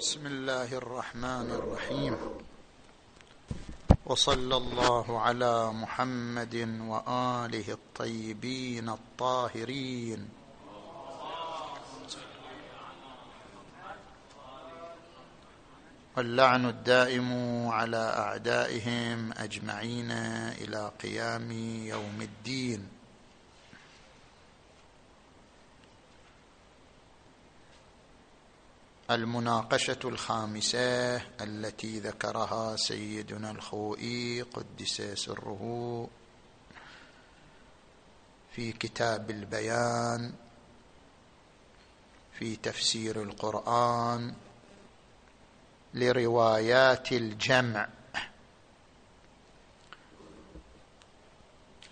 بسم الله الرحمن الرحيم. وصلى الله على محمد وآله الطيبين الطاهرين. واللعن الدائم على أعدائهم أجمعين إلى قيام يوم الدين. المناقشة الخامسة التي ذكرها سيدنا الخوئي قدس سره في كتاب البيان في تفسير القرآن لروايات الجمع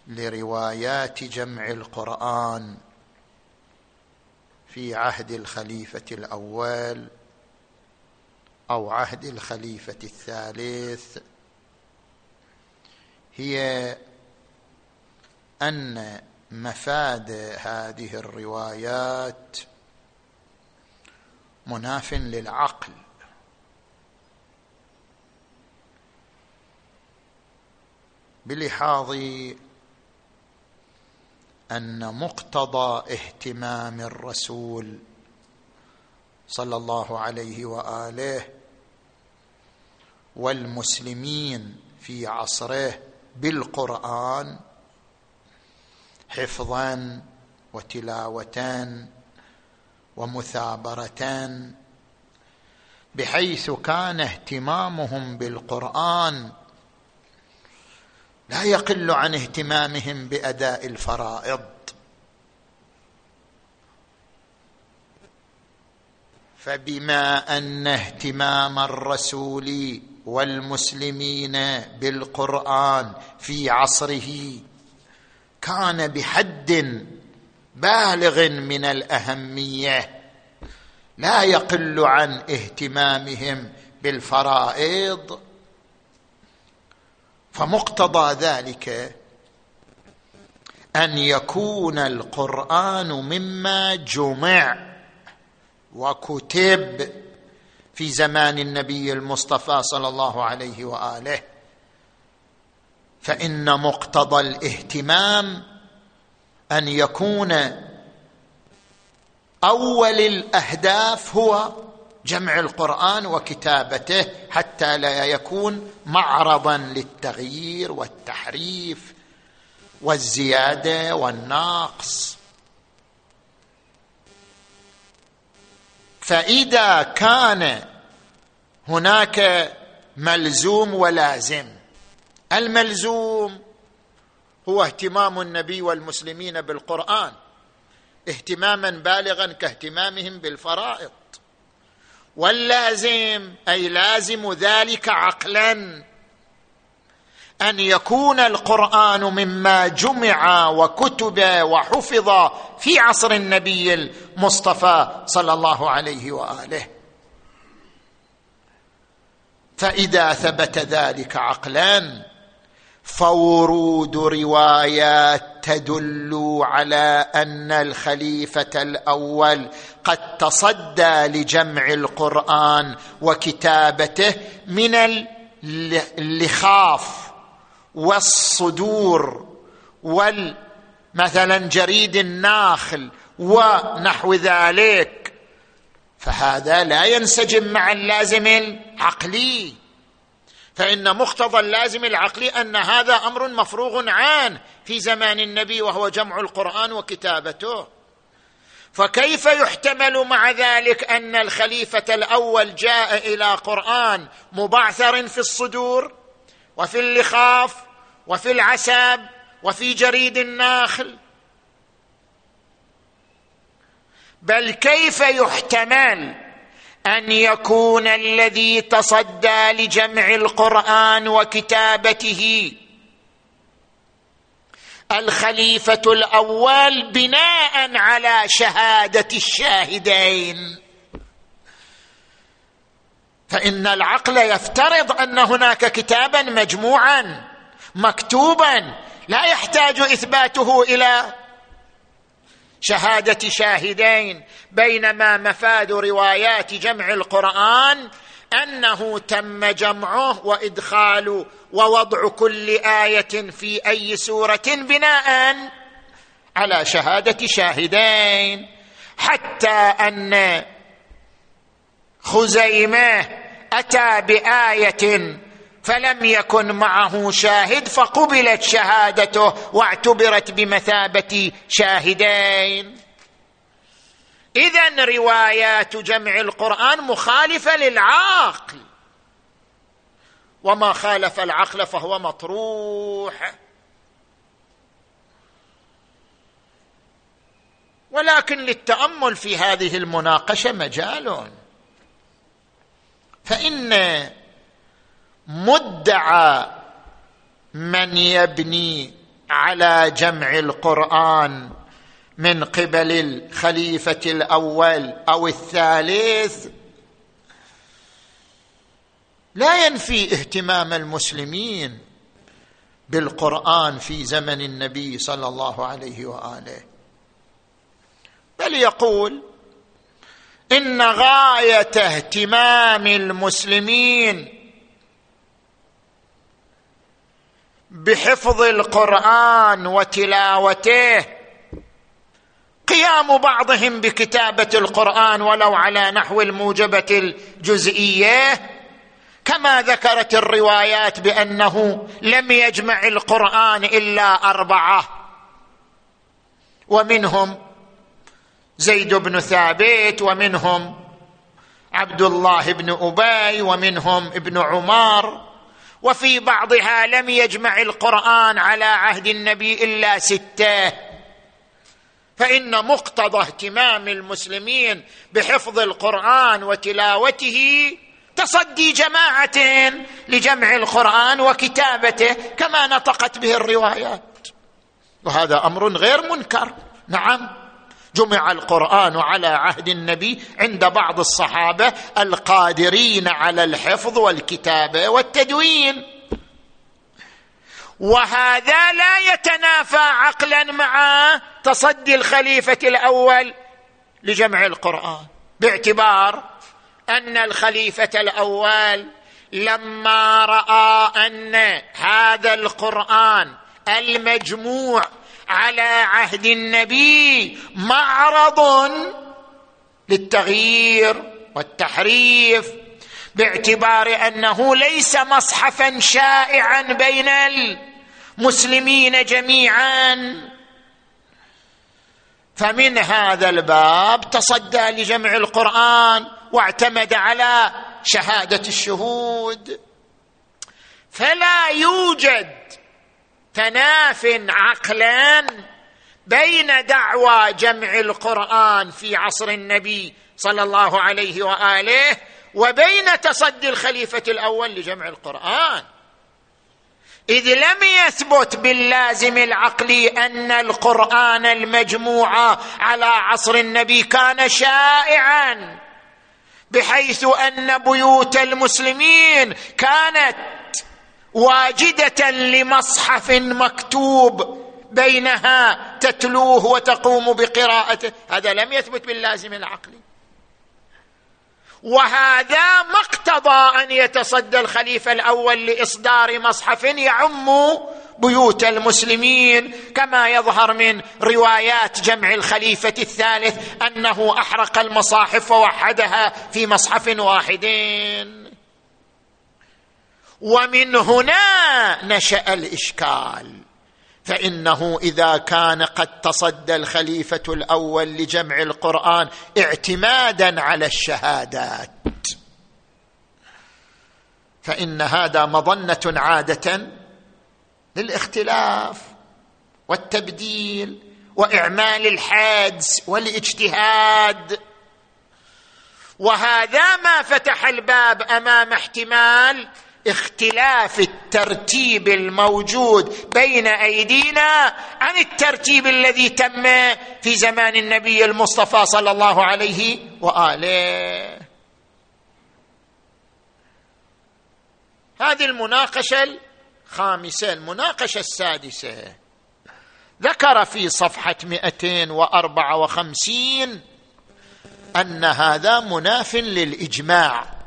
لروايات جمع القرآن. في عهد الخليفة الأول أو عهد الخليفة الثالث. هي أن مفاد هذه الروايات مناف للعقل. بلحاظ أن مقتضى اهتمام الرسول صلى الله عليه وآله والمسلمين في عصره بالقرآن حفظا وتلاوه ومثابره بحيث كان اهتمامهم بالقرآن لا يقل عن اهتمامهم بأداء الفرائض. فبما أن اهتمام الرسول والمسلمين بالقرآن في عصره كان بحد بالغ من الأهمية لا يقل عن اهتمامهم بالفرائض فمقتضى ذلك أن يكون القرآن مما جمع وكتب في زمان النبي المصطفى صلى الله عليه وآله. فإن مقتضى الاهتمام أن يكون أول الأهداف هو جمع القرآن وكتابته حتى لا يكون معرضا للتغيير والتحريف والزيادة والنقص. فإذا كان هناك ملزوم ولازم الملزوم هو اهتمام النبي والمسلمين بالقرآن اهتماما بالغا كاهتمامهم بالفرائض. واللازم أي لازم ذلك عقلا أن يكون القرآن مما جمع وكتب وحفظ في عصر النبي المصطفى صلى الله عليه وآله. فإذا ثبت ذلك عقلا فورود روايات تدل على أن الخليفة الأول قد تصدى لجمع القرآن وكتابته من اللخاف والصدور والمثلا جريد النخل ونحو ذلك. فهذا لا ينسجم مع اللازم العقلي. فإن مقتضى اللازم العقلي أن هذا أمر مفروغ عنه في زمان النبي وهو جمع القرآن وكتابته. فكيف يحتمل مع ذلك أن الخليفة الأول جاء إلى قرآن مبعثر في الصدور وفي اللخاف وفي العساب وفي جريد الناخل؟ بل كيف يحتمل أن يكون الذي تصدى لجمع القرآن وكتابته الخليفة الأول بناء على شهادة الشاهدين. فإن العقل يفترض أن هناك كتابا مجموعا مكتوبا لا يحتاج إثباته إلى شهادة شاهدين بينما مفاد روايات جمع القرآن أنه تم جمعه وإدخال ووضع كل آية في أي سورة بناء على شهادة شاهدين. حتى أن خزيمة أتى بآية فلم يكن معه شاهد فقبلت شهادته واعتبرت بمثابة شاهدين. اذا روايات جمع القرآن مخالفة للعقل وما خالف العقل فهو مطروح. ولكن للتأمل في هذه المناقشة مجال. فإن مدعى من يبني على جمع القرآن من قبل الخليفة الأول أو الثالث. لا ينفي اهتمام المسلمين بالقرآن في زمن النبي صلى الله عليه وآله. بل يقول إن غاية اهتمام المسلمين بحفظ القرآن وتلاوته. قيام بعضهم بكتابة القرآن ولو على نحو الموجبة الجزئية. كما ذكرت الروايات بأنه لم يجمع القرآن إلا أربعة. ومنهم زيد بن ثابت ومنهم عبد الله بن أبي ومنهم ابن عمر. وفي بعضها لم يجمع القرآن على عهد النبي إلا سته. فإن مقتضى اهتمام المسلمين بحفظ القرآن وتلاوته تصدي جماعة لجمع القرآن وكتابته كما نطقت به الروايات. وهذا أمر غير منكر. نعم. جمع القرآن على عهد النبي عند بعض الصحابة القادرين على الحفظ والكتابة والتدوين. وهذا لا يتنافى عقلا مع تصدي الخليفة الأول لجمع القرآن باعتبار أن الخليفة الأول لما رأى أن هذا القرآن المجموع على عهد النبي معرض للتغيير والتحريف باعتبار أنه ليس مصحفا شائعا بين المسلمين جميعا. فمن هذا الباب تصدى لجمع القرآن واعتمد على شهادة الشهود. فلا يوجد تناف عقلا بين دعوى جمع القرآن في عصر النبي صلى الله عليه وآله وبين تصدي الخليفة الأول لجمع القرآن. إذ لم يثبت باللازم العقلي أن القرآن المجموع على عصر النبي كان شائعا بحيث أن بيوت المسلمين كانت واجدة لمصحف مكتوب بينها تتلوه وتقوم بقراءته. هذا لم يثبت باللازم العقلي. وهذا ما اقتضى أن يتصدى الخليفة الأول لإصدار مصحف يعم بيوت المسلمين كما يظهر من روايات جمع الخليفة الثالث أنه أحرق المصاحف ووحدها في مصحف واحدين. ومن هنا نشأ الإشكال. فإنه إذا كان قد تصدى الخليفة الأول لجمع القرآن اعتمادا على الشهادات. فإن هذا مظنة عادة للاختلاف والتبديل وإعمال الحادث والاجتهاد. وهذا ما فتح الباب أمام احتمال اختلاف الترتيب الموجود بين أيدينا عن الترتيب الذي تم في زمان النبي المصطفى صلى الله عليه وآله. هذه المناقشة الخامسة المناقشة السادسة. ذكر في صفحة 254 أن هذا مناف للإجماع.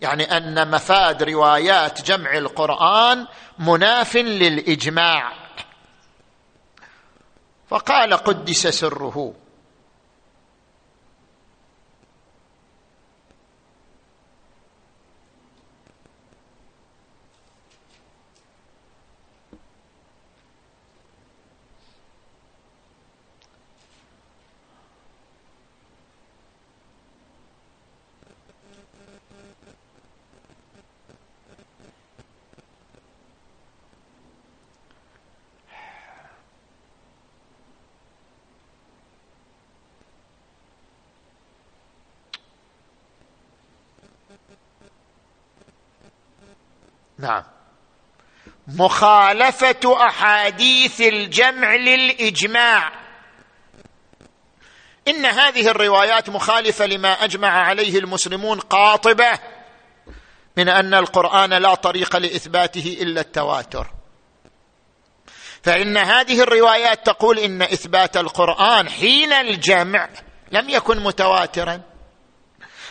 يعني أن مفاد روايات جمع القرآن مناف للإجماع. فقال قدس سره. نعم. مخالفة أحاديث الجمع للإجماع. إن هذه الروايات مخالفة لما أجمع عليه المسلمون قاطبة من أن القرآن لا طريق لإثباته إلا التواتر. فإن هذه الروايات تقول إن إثبات القرآن حين الجمع لم يكن متواترا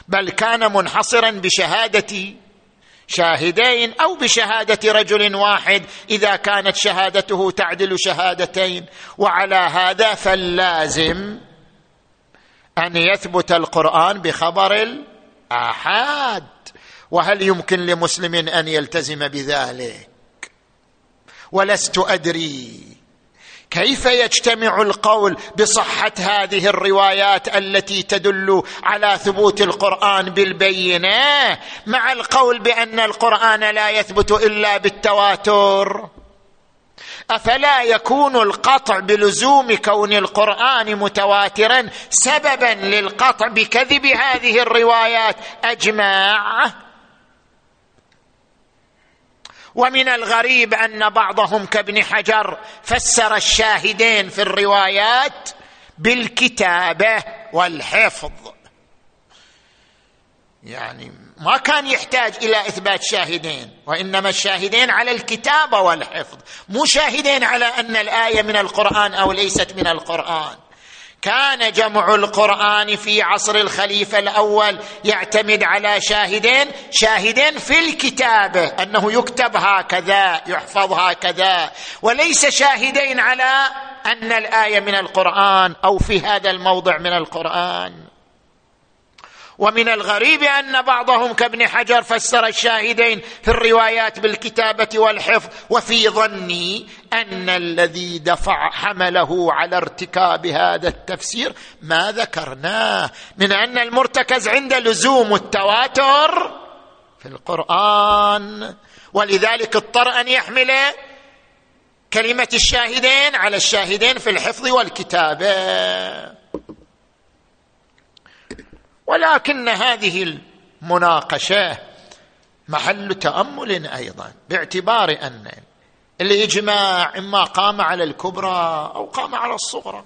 بل كان منحصرا بشهاده شاهدين أو بشهادة رجل واحد إذا كانت شهادته تعدل شهادتين. وعلى هذا فاللازم أن يثبت القرآن بخبر الآحاد. وهل يمكن لمسلم أن يلتزم بذلك؟ ولست أدري. كيف يجتمع القول بصحة هذه الروايات التي تدل على ثبوت القرآن بالبينة مع القول بأن القرآن لا يثبت إلا بالتواتر؟ أفلا يكون القطع بلزوم كون القرآن متواترا سببا للقطع بكذب هذه الروايات؟ أجمع. ومن الغريب أن بعضهم كابن حجر فسر الشاهدين في الروايات بالكتابة والحفظ. يعني ما كان يحتاج إلى إثبات شاهدين وإنما الشاهدين على الكتابة والحفظ مو شاهدين على أن الآية من القرآن أو ليست من القرآن. كان جمع القرآن في عصر الخليفة الأول يعتمد على شاهدين شاهدين في الكتابه أنه يكتب هكذا يحفظ هكذا. وليس شاهدين على أن الآية من القرآن أو في هذا الموضع من القرآن. ومن الغريب أن بعضهم كابن حجر فسر الشاهدين في الروايات بالكتابة والحفظ وفي ظني أن الذي دفع حمله على ارتكاب هذا التفسير ما ذكرناه من أن المرتكز عند لزوم التواتر في القرآن ولذلك اضطر أن يحمل كلمة الشاهدين على الشاهدين في الحفظ والكتابة. ولكن هذه المناقشة محل تأمل أيضا باعتبار أن الإجماع إما قام على الكبرى أو قام على الصغرى.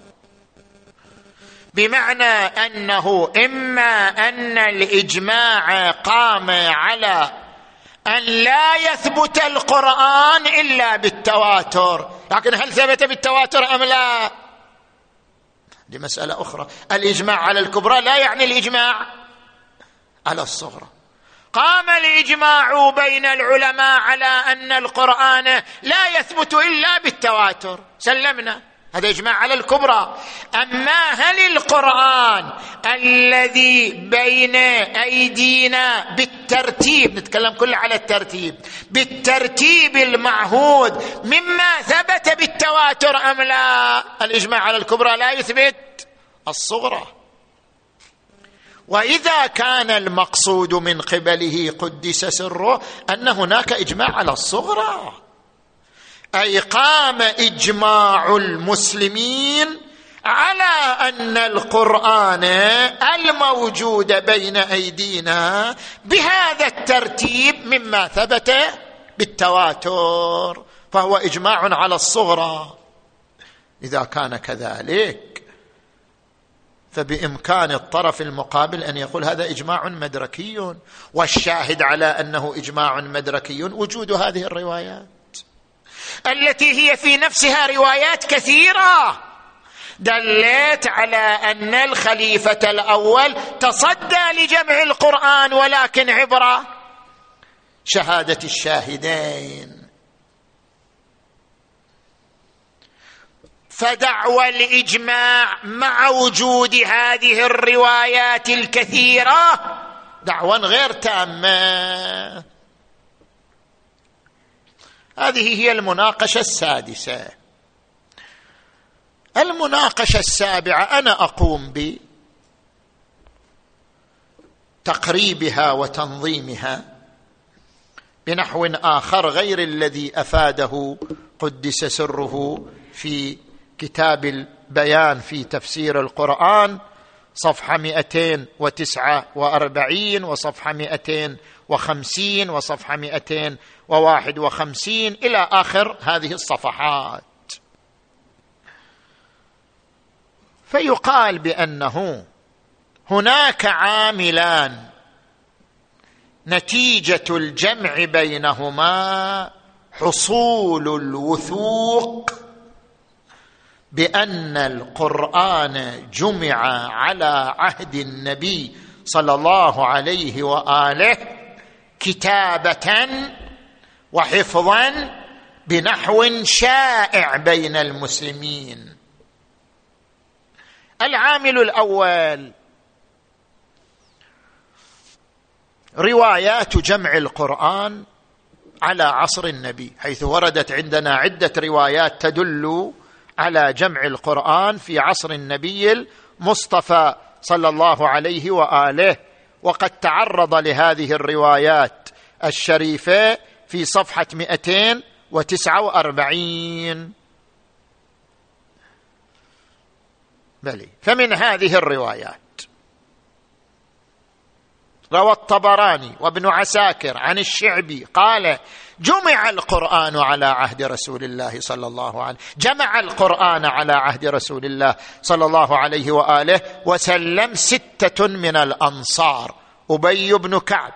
بمعنى أنه إما أن الإجماع قام على أن لا يثبت القرآن إلا بالتواتر. لكن هل ثبت بالتواتر أم لا؟ دي مسألة أخرى. الإجماع على الكبرى لا يعني الإجماع. على الصغرى. قام الإجماع بين العلماء على أن القرآن لا يثبت إلا بالتواتر. سلمنا. هذا إجماع على الكبرى. أما هل القرآن الذي بين أيدينا بالترتيب نتكلم كله على الترتيب بالترتيب المعهود مما ثبت بالتواتر أم لا؟ الإجماع على الكبرى لا يثبت الصغرى. وإذا كان المقصود من قبله قدس سره أن هناك إجماع على الصغرى. اي قام إجماع المسلمين على أن القرآن الموجود بين أيدينا بهذا الترتيب مما ثبت بالتواتر فهو إجماع على الصغرى. إذا كان كذلك فبإمكان الطرف المقابل أن يقول هذا إجماع مدركي والشاهد على أنه إجماع مدركي وجود هذه الروايات. التي هي في نفسها روايات كثيرة. دلت على أن الخليفة الأول تصدى لجمع القرآن ولكن عبر شهادة الشاهدين. فدعوى الإجماع مع وجود هذه الروايات الكثيرة. دعوى غير تامة. هذه هي المناقشة السادسة. المناقشة السابعة أنا أقوم بتقريبها وتنظيمها بنحو آخر غير الذي أفاده قدس سره في كتاب البيان في تفسير القرآن. صفحة 249 وصفحة 250 وصفحة 251 إلى آخر هذه الصفحات. فيقال بأنه هناك عاملان نتيجة الجمع بينهما حصول الوثوق بأن القرآن جمع على عهد النبي صلى الله عليه وآله كتابة وحفظا بنحو شائع بين المسلمين. العامل الأول روايات جمع القرآن على عصر النبي حيث وردت عندنا عدة روايات تدل على جمع القرآن في عصر النبي المصطفى صلى الله عليه وآله وقد تعرض لهذه الروايات الشريفة في صفحة 249 بلي فمن هذه الروايات روى الطبراني وابن عساكر عن الشعبي قال جمع القرآن على عهد رسول الله صلى الله عليه جمع القرآن على عهد رسول الله صلى الله عليه وآله وسلم ستة من الأنصار أبي بن كعب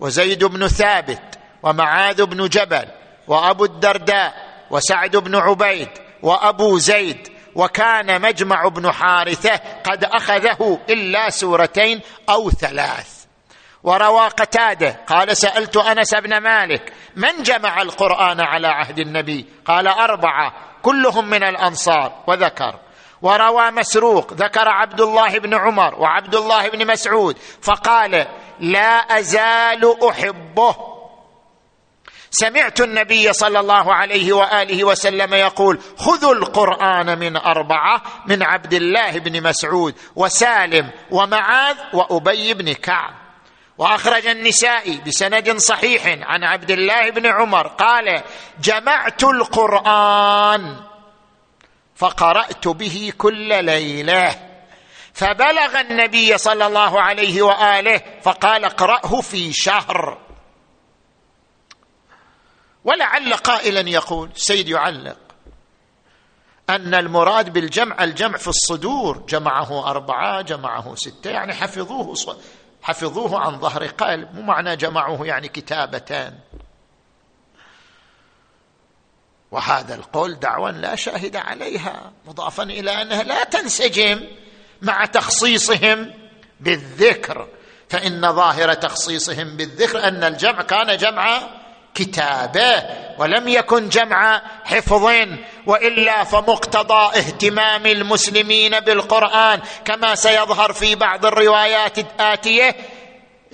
وزيد بن ثابت ومعاذ بن جبل وأبو الدرداء وسعد بن عبيد وأبو زيد وكان مجمع بن حارثة قد أخذه إلا سورتين أو ثلاث. وروى قتادة قال سألت أنس بن مالك من جمع القرآن على عهد النبي؟ قال أربعة كلهم من الأنصار وذكر. وروى مسروق ذكر عبد الله بن عمر وعبد الله بن مسعود فقال لا أزال أحبه. سمعت النبي صلى الله عليه وآله وسلم يقول خذوا القرآن من أربعة من عبد الله بن مسعود وسالم ومعاذ وأبي بن كعب. وأخرج النسائي بسند صحيح عن عبد الله بن عمر قال جمعت القرآن فقرأت به كل ليلة. فبلغ النبي صلى الله عليه وآله فقال اقرأه في شهر. ولعل قائلا يقول سيد يعلق أن المراد بالجمع الجمع في الصدور جمعه أربعة جمعه ستة يعني حفظوه حفظوه عن ظهر قلب. مو معنى جمعوه يعني كتابتان. وهذا القول دعوى لا شاهد عليها مضافا إلى أنها لا تنسجم مع تخصيصهم بالذكر. فإن ظاهر تخصيصهم بالذكر أن الجمع كان جمع كتابه ولم يكن جمع حفظ وإلا فمقتضى اهتمام المسلمين بالقرآن كما سيظهر في بعض الروايات الآتية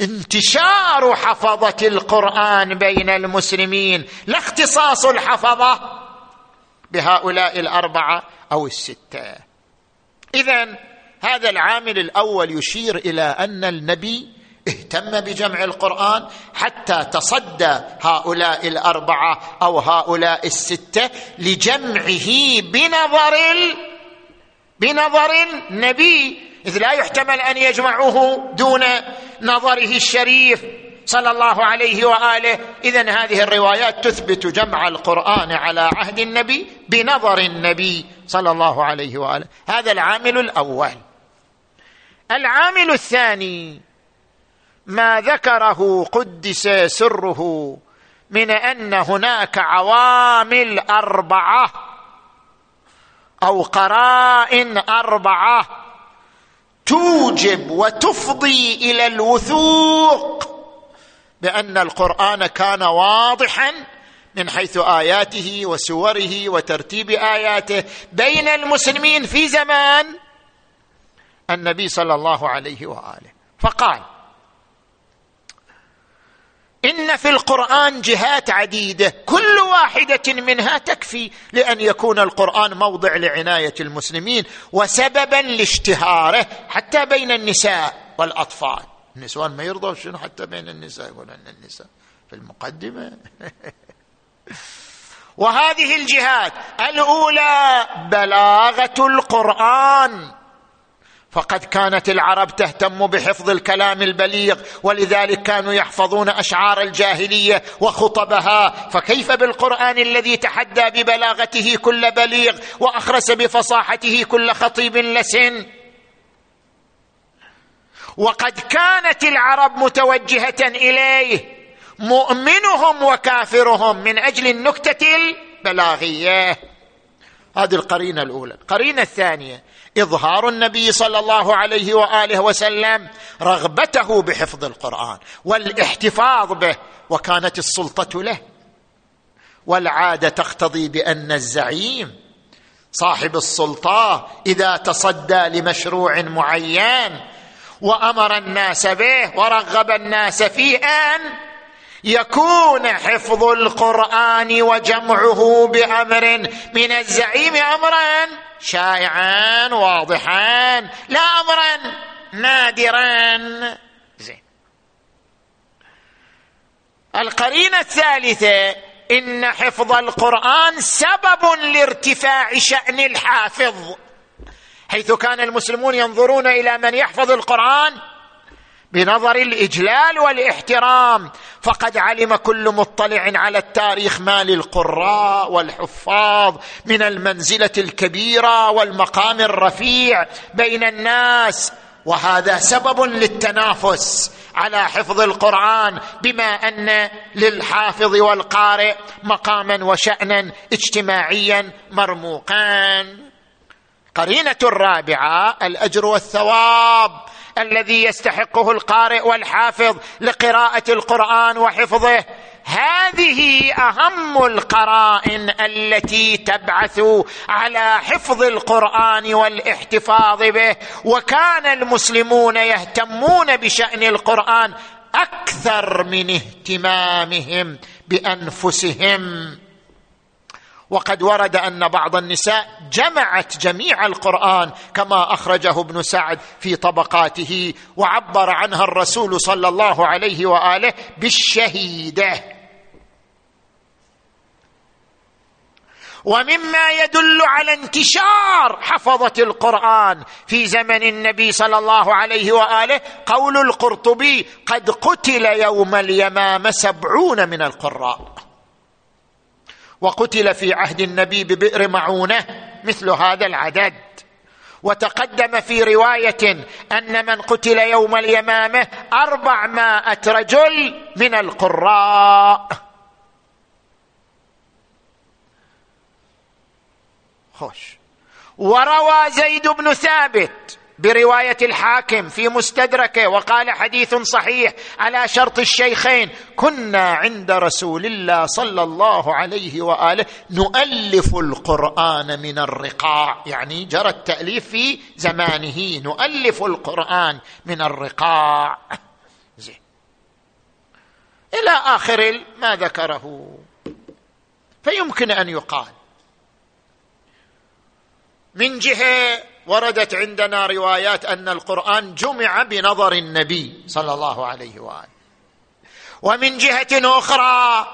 انتشار حفظة القرآن بين المسلمين لا اختصاص الحفظة بهؤلاء الأربعة أو الستة. اذا هذا العامل الأول يشير إلى أن النبي اهتم بجمع القرآن حتى تصدى هؤلاء الأربعة أو هؤلاء الستة لجمعه بنظر بنظر النبي. إذ لا يحتمل أن يجمعوه دون نظره الشريف صلى الله عليه وآله. اذا هذه الروايات تثبت جمع القرآن على عهد النبي بنظر النبي صلى الله عليه وآله. هذا العامل الأول. العامل الثاني ما ذكره قدس سره من أن هناك عوامل أربعة أو قرائن أربعة توجب وتفضي إلى الوثوق بأن القرآن كان واضحا من حيث آياته وسوره وترتيب آياته بين المسلمين في زمان النبي صلى الله عليه وآله. فقال إن في القرآن جهات عديدة كل واحدة منها تكفي لأن يكون القرآن موضع لعناية المسلمين وسببا لاشتهاره حتى بين النساء والأطفال. النسوان ما يرضوا شنو حتى بين النساء يقول إن النساء؟ في المقدمة. وهذه الجهات الأولى بلاغة القرآن. فقد كانت العرب تهتم بحفظ الكلام البليغ ولذلك كانوا يحفظون أشعار الجاهلية وخطبها. فكيف بالقرآن الذي تحدى ببلاغته كل بليغ وأخرس بفصاحته كل خطيب لسن؟ وقد كانت العرب متوجهة إليه مؤمنهم وكافرهم من أجل النكتة البلاغية. هذه القرينة الأولى. القرينه الثانية. إظهار النبي صلى الله عليه وآله وسلم رغبته بحفظ القرآن والاحتفاظ به وكانت السلطة له. والعادة تقتضي بأن الزعيم صاحب السلطة إذا تصدى لمشروع معين وأمر الناس به ورغب الناس فيه أن يكون حفظ القرآن وجمعه بأمر من الزعيم امرا. شائعا واضحا لا امرا نادرا. زين. القرينة الثالثة إن حفظ القرآن سبب لارتفاع شأن الحافظ. حيث كان المسلمون ينظرون إلى من يحفظ القرآن بنظر الإجلال والإحترام. فقد علم كل مطلع على التاريخ ما للقراء والحفاظ من المنزلة الكبيرة والمقام الرفيع بين الناس. وهذا سبب للتنافس على حفظ القرآن بما أن للحافظ والقارئ مقاما وشأنا اجتماعيا مرموقان قرينة الرابعة الأجر والثواب. الذي يستحقه القارئ والحافظ لقراءة القرآن وحفظه. هذه أهم القرائن التي تبعث على حفظ القرآن والاحتفاظ به. وكان المسلمون يهتمون بشأن القرآن أكثر من اهتمامهم بأنفسهم. وقد ورد أن بعض النساء جمعت جميع القرآن كما أخرجه ابن سعد في طبقاته وعبر عنها الرسول صلى الله عليه وآله بالشهيدة. ومما يدل على انتشار حفظة القرآن في زمن النبي صلى الله عليه وآله قول القرطبي قد قتل يوم اليمامة سبعون من القراء. وقتل في عهد النبي ببئر معونة مثل هذا العدد. وتقدم في رواية أن من قتل يوم اليمامة أربعمائة رجل من القراء. خوش. وروى زيد بن ثابت برواية الحاكم في مستدركه وقال حديث صحيح على شرط الشيخين كنا عند رسول الله صلى الله عليه وآله نؤلف القرآن من الرقاع. يعني جرى التأليف في زمانه نؤلف القرآن من الرقاع. زين. إلى آخر ما ذكره. فيمكن أن يقال. من جهة وردت عندنا روايات أن القرآن جمع بنظر النبي صلى الله عليه وآله. ومن جهة أخرى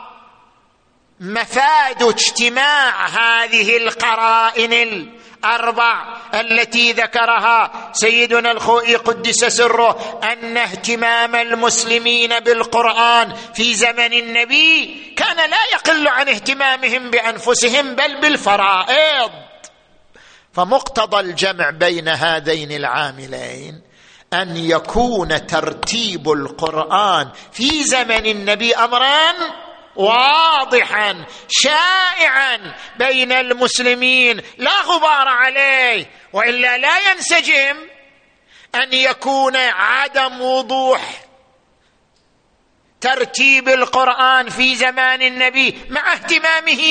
مفاد اجتماع هذه القرائن الأربع التي ذكرها سيدنا الخوئي قدس سره أن اهتمام المسلمين بالقرآن في زمن النبي كان لا يقل عن اهتمامهم بأنفسهم بل بالفرائض. فمقتضى الجمع بين هذين العاملين أن يكون ترتيب القرآن في زمن النبي امرا واضحا شائعا بين المسلمين لا غبار عليه وإلا لا ينسجم. أن يكون عدم وضوح ترتيب القرآن في زمان النبي مع اهتمامه.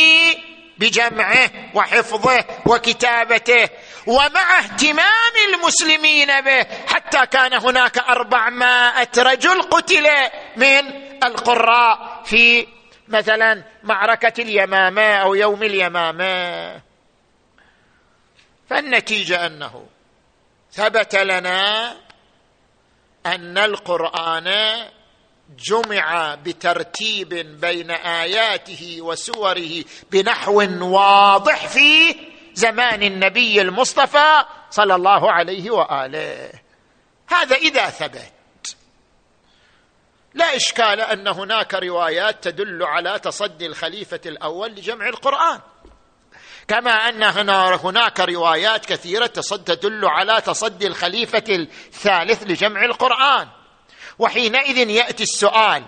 بجمعه وحفظه وكتابته ومع اهتمام المسلمين به حتى كان هناك أربعمائة رجل قتل من القراء في مثلا معركة اليمامة أو يوم اليمامة. فالنتيجة أنه ثبت لنا أن القرآن جمع بترتيب بين آياته وسوره بنحو واضح في زمان النبي المصطفى صلى الله عليه وآله. هذا إذا ثبت. لا إشكال أن هناك روايات تدل على تصدي الخليفة الأول لجمع القرآن. كما أن هناك روايات كثيرة تدل على تصدي الخليفة الثالث لجمع القرآن. وحينئذ يأتي السؤال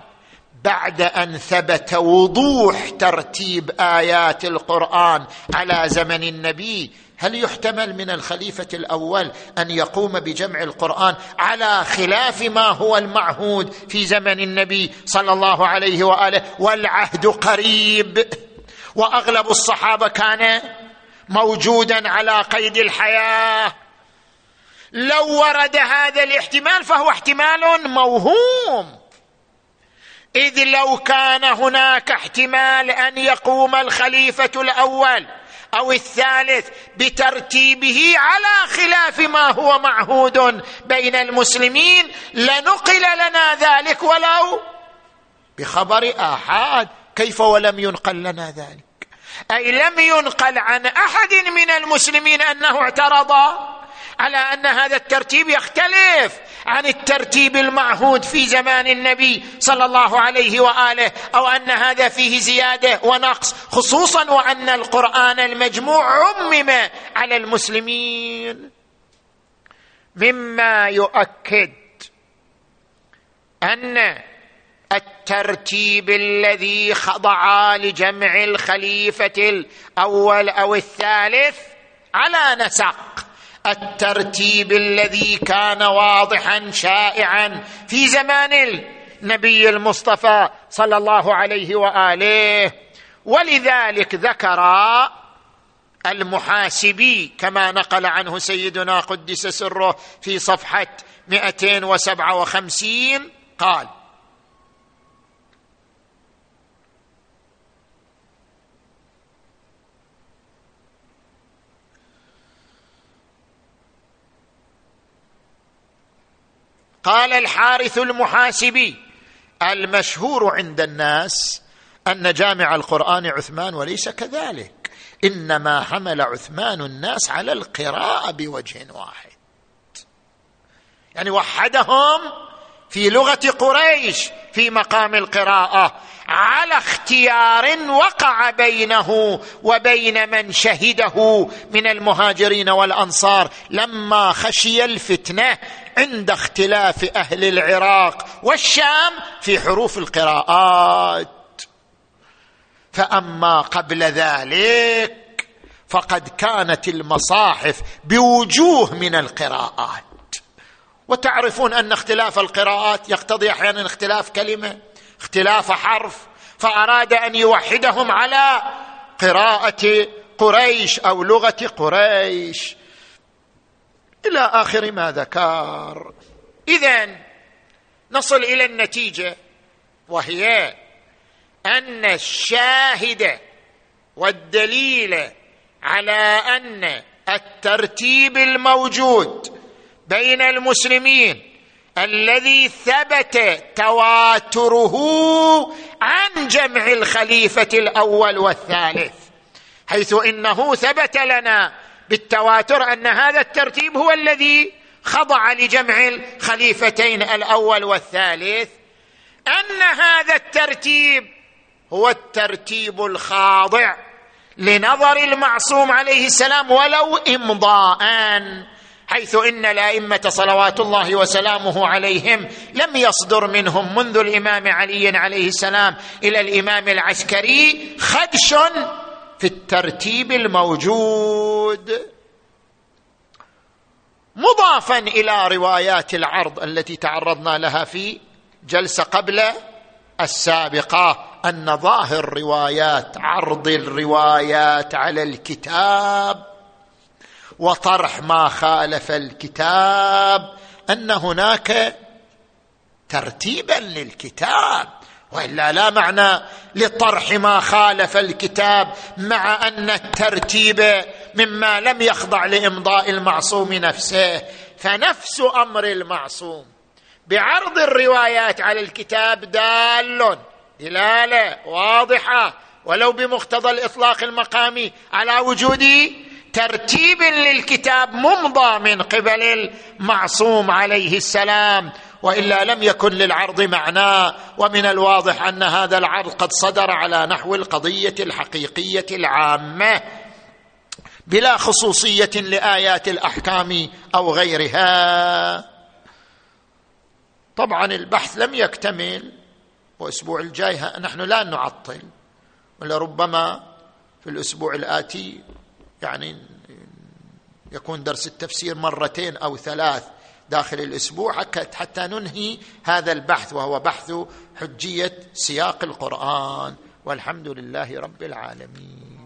بعد أن ثبت وضوح ترتيب آيات القرآن على زمن النبي هل يحتمل من الخليفة الأول أن يقوم بجمع القرآن على خلاف ما هو المعهود في زمن النبي صلى الله عليه وآله؟ والعهد قريب. وأغلب الصحابة كان موجودا على قيد الحياة. لو ورد هذا الاحتمال فهو احتمال موهوم. إذ لو كان هناك احتمال أن يقوم الخليفة الأول أو الثالث بترتيبه على خلاف ما هو معهود بين المسلمين لنقل لنا ذلك ولو بخبر آحاد كيف ولم ينقل لنا ذلك. أي لم ينقل عن أحد من المسلمين أنه اعترض. على أن هذا الترتيب يختلف عن الترتيب المعهود في زمان النبي صلى الله عليه وآله أو أن هذا فيه زيادة ونقص خصوصا وأن القرآن المجموع عمم على المسلمين. مما يؤكد أن الترتيب الذي خضع لجمع الخليفة الأول أو الثالث على نسق. الترتيب الذي كان واضحا شائعا في زمان النبي المصطفى صلى الله عليه وآله. ولذلك ذكر المحاسبي كما نقل عنه سيدنا قدس سره في صفحة 257 قال قال الحارث المحاسبي المشهور عند الناس أن جامع القرآن عثمان وليس كذلك إنما حمل عثمان الناس على القراءة بوجه واحد. يعني وحدهم في لغة قريش في مقام القراءة على اختيار وقع بينه وبين من شهده من المهاجرين والأنصار لما خشي الفتنة عند اختلاف أهل العراق والشام في حروف القراءات. فأما قبل ذلك فقد كانت المصاحف بوجوه من القراءات. وتعرفون أن اختلاف القراءات يقتضي أحيانا اختلاف كلمة اختلاف حرف فأراد أن يوحدهم على قراءة قريش أو لغة قريش. إلى آخر ما ذكر. اذا نصل إلى النتيجة وهي أن الشاهد والدليل على أن الترتيب الموجود بين المسلمين الذي ثبت تواتره عن جمع الخليفة الأول والثالث حيث إنه ثبت لنا بالتواتر أن هذا الترتيب هو الذي خضع لجمع الخليفتين الأول والثالث أن هذا الترتيب هو الترتيب الخاضع لنظر المعصوم عليه السلام ولو امضاء حيث إن الأئمة صلوات الله وسلامه عليهم لم يصدر منهم منذ الإمام علي عليه السلام إلى الإمام العسكري خدش في الترتيب الموجود مضافا إلى روايات العرض التي تعرضنا لها في جلسة قبل السابقة أن ظاهر روايات عرض الروايات على الكتاب وطرح ما خالف الكتاب أن هناك ترتيبا للكتاب. وإلا لا معنى لطرح ما خالف الكتاب مع أن الترتيب مما لم يخضع لإمضاء المعصوم نفسه فنفس أمر المعصوم. بعرض الروايات على الكتاب دال دلالة واضحة ولو بمقتضى الإطلاق المقامي على وجود ترتيب للكتاب ممضى من قبل المعصوم عليه السلام. وإلا لم يكن للعرض معناه ومن الواضح أن هذا العرض قد صدر على نحو القضية الحقيقية العامة بلا خصوصية لآيات الأحكام أو غيرها. طبعا البحث لم يكتمل وأسبوع الجاي نحن لا نعطل ولربما في الأسبوع الآتي يعني يكون درس التفسير مرتين أو ثلاث داخل الأسبوع حتى ننهي هذا البحث وهو بحث حجية سياق القرآن. والحمد لله رب العالمين.